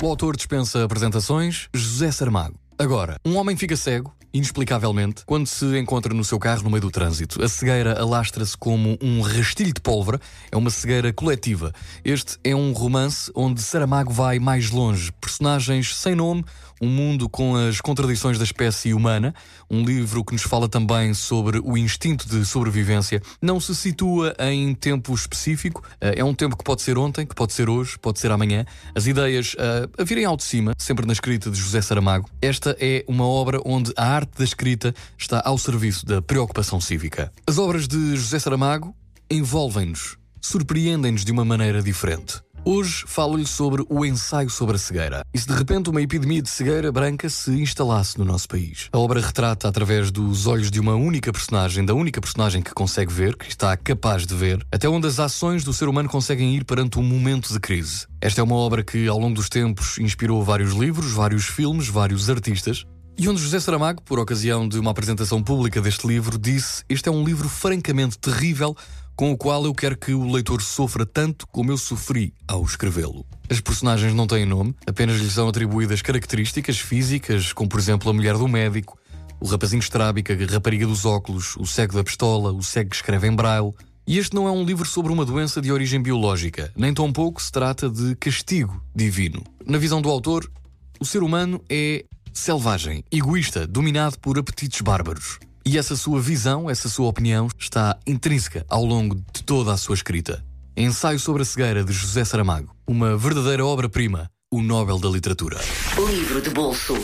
O autor dispensa apresentações, José Saramago. Agora, um homem fica cego, inexplicavelmente, quando se encontra no seu carro no meio do trânsito. A cegueira alastra-se como um rastilho de pólvora, é uma cegueira coletiva. Este é um romance onde Saramago vai mais longe. Personagens sem nome, um mundo com as contradições da espécie humana, um livro que nos fala também sobre o instinto de sobrevivência. Não se situa em tempo específico, eh, é um tempo que pode ser ontem, que pode ser hoje, pode ser amanhã. As ideias uh, a virem ao de cima, sempre na escrita de José Saramago. É uma obra onde a arte da escrita está ao serviço da preocupação cívica. As obras de José Saramago envolvem-nos, surpreendem-nos de uma maneira diferente. Hoje falo-lhe sobre o ensaio sobre a cegueira. E se de repente uma epidemia de cegueira branca se instalasse no nosso país? A obra retrata, através dos olhos de uma única personagem, da única personagem que consegue ver, que está capaz de ver, até onde as ações do ser humano conseguem ir perante um momento de crise. Esta é uma obra que, ao longo dos tempos, inspirou vários livros, vários filmes, vários artistas. E onde José Saramago, por ocasião de uma apresentação pública deste livro, disse: Este é um livro francamente terrível com o qual eu quero que o leitor sofra tanto como eu sofri ao escrevê-lo. As personagens não têm nome, apenas lhes são atribuídas características físicas, como por exemplo a mulher do médico, o rapazinho estrábica, a rapariga dos óculos, o cego da pistola, o cego que escreve em braille. E este não é um livro sobre uma doença de origem biológica, nem tampouco se trata de castigo divino. Na visão do autor, o ser humano é selvagem, egoísta, dominado por apetites bárbaros. E essa sua visão, essa sua opinião, está intrínseca ao longo de toda a sua escrita. Ensaio sobre a cegueira de José Saramago, uma verdadeira obra-prima, o Nobel da Literatura. Livro de bolso.